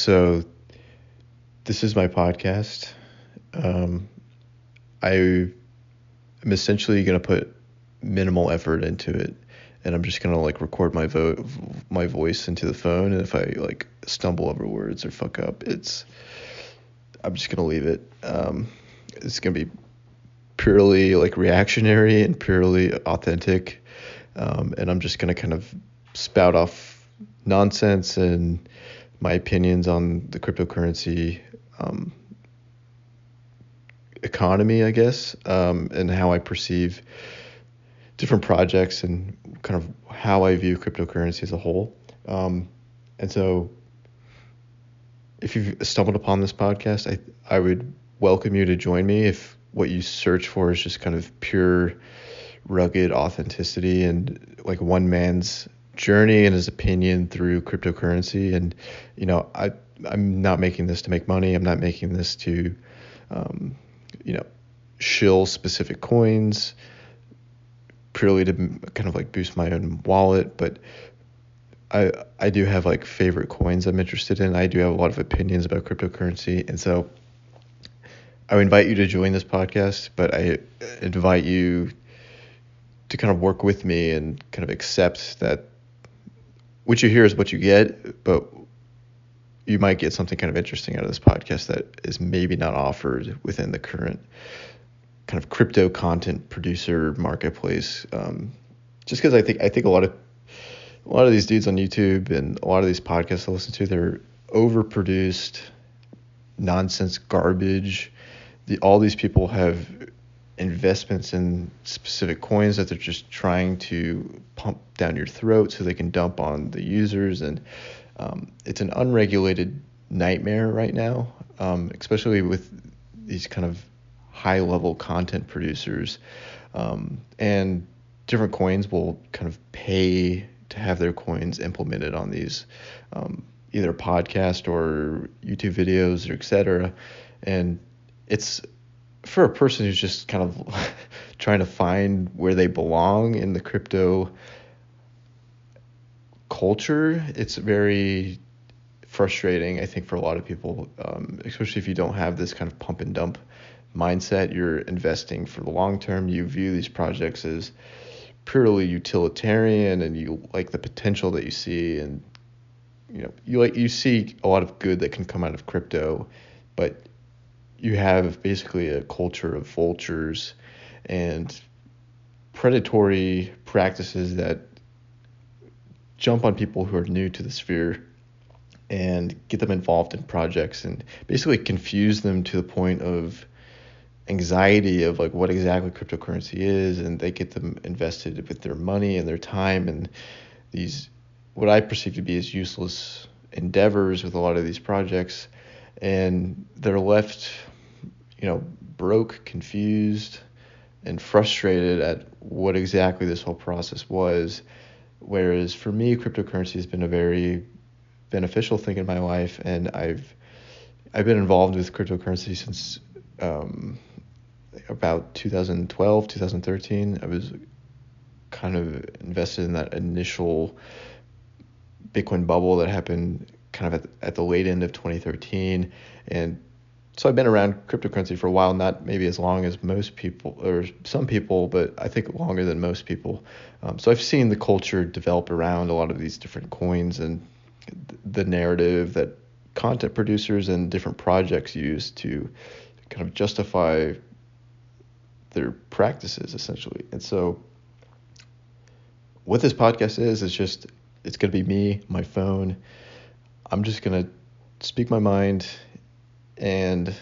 so this is my podcast. Um, I am essentially going to put minimal effort into it, and I'm just going to like record my vo- my voice into the phone. And if I like stumble over words or fuck up, it's I'm just going to leave it. Um, it's going to be purely like reactionary and purely authentic, um, and I'm just going to kind of spout off nonsense and my opinions on the cryptocurrency um, economy, I guess, um, and how I perceive different projects and kind of how I view cryptocurrency as a whole. Um, and so, if you've stumbled upon this podcast, I I would welcome you to join me if what you search for is just kind of pure, rugged authenticity and like one man's journey and his opinion through cryptocurrency. And you know, I I'm not making this to make money. I'm not making this to, um, you know, shill specific coins purely to kind of like boost my own wallet. But I I do have like favorite coins I'm interested in. I do have a lot of opinions about cryptocurrency, and so I would invite you to join this podcast. But I invite you to kind of work with me and kind of accept that what you hear is what you get, but you might get something kind of interesting out of this podcast that is maybe not offered within the current kind of crypto content producer marketplace. Um, just because I think I think a lot of a lot of these dudes on YouTube and a lot of these podcasts I listen to, they're overproduced, nonsense garbage. The, all these people have investments in specific coins that they're just trying to pump down your throat so they can dump on the users. And um, it's an unregulated nightmare right now um, especially with these kind of high level content producers. Um, and different coins will kind of pay to have their coins implemented on these um, either podcast or youtube videos or etc and it's for a person who's just kind of trying to find where they belong in the crypto culture, it's very frustrating, I think, for a lot of people, um, especially if you don't have this kind of pump and dump mindset. You're investing for the long term. You view these projects as purely utilitarian, and you like the potential that you see, and you know, you like you see a lot of good that can come out of crypto, but you have basically a culture of vultures and predatory practices that jump on people who are new to the sphere and get them involved in projects and basically confuse them to the point of anxiety of like what exactly cryptocurrency is and they get them invested with their money and their time and these what I perceive to be as useless endeavors with a lot of these projects and they're left you know, broke, confused, and frustrated at what exactly this whole process was. Whereas for me, cryptocurrency has been a very beneficial thing in my life, and I've I've been involved with cryptocurrency since um, about 2012, 2013. I was kind of invested in that initial Bitcoin bubble that happened kind of at, at the late end of 2013, and so I've been around cryptocurrency for a while, not maybe as long as most people or some people, but I think longer than most people. Um, so I've seen the culture develop around a lot of these different coins and the narrative that content producers and different projects use to kind of justify their practices essentially. And so what this podcast is is just it's going to be me, my phone. I'm just going to speak my mind and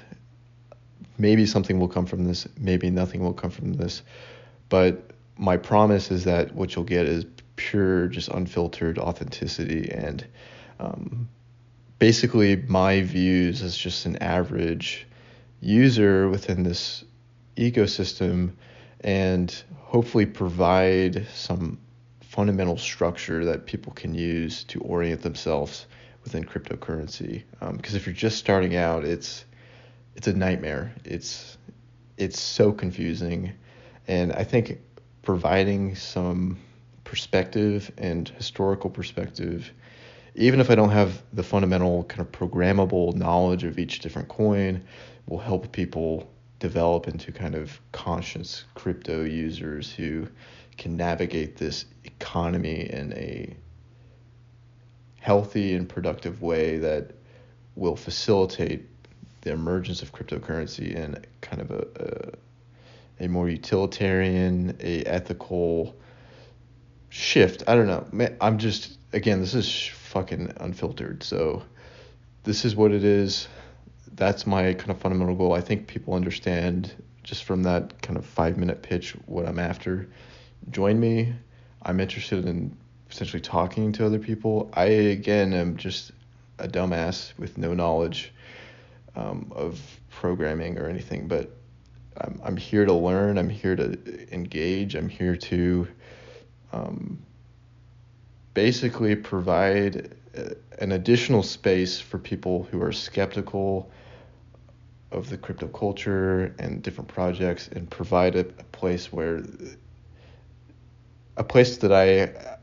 maybe something will come from this, maybe nothing will come from this. But my promise is that what you'll get is pure, just unfiltered authenticity and um, basically my views as just an average user within this ecosystem and hopefully provide some fundamental structure that people can use to orient themselves within cryptocurrency. Because um, if you're just starting out, it's it's a nightmare. It's it's so confusing, and I think providing some perspective and historical perspective even if I don't have the fundamental kind of programmable knowledge of each different coin, will help people develop into kind of conscious crypto users who can navigate this economy in a healthy and productive way that will facilitate the emergence of cryptocurrency in kind of a, a, a more utilitarian, a ethical shift. I don't know. I'm just again, this is fucking unfiltered. So this is what it is. That's my kind of fundamental goal. I think people understand just from that kind of five minute pitch what I'm after. Join me. I'm interested in essentially talking to other people. I again am just a dumbass with no knowledge um, of programming or anything, but I'm I'm here to learn. I'm here to engage. I'm here to um, basically provide uh, an additional space for people who are skeptical of the crypto culture and different projects and provide a, a place where a place that I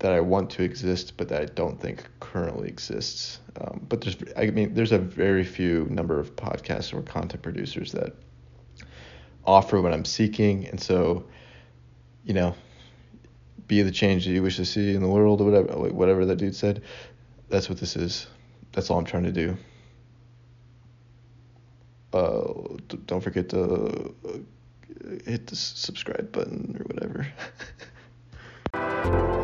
that I want to exist, but that I don't think currently exists. Um, but there's, I mean, there's a very few number of podcasts or content producers that offer what I'm seeking, and so, you know, be the change that you wish to see in the world, or whatever, like whatever that dude said. That's what this is. That's all I'm trying to do. Uh, don't forget to uh, hit the subscribe button or whatever.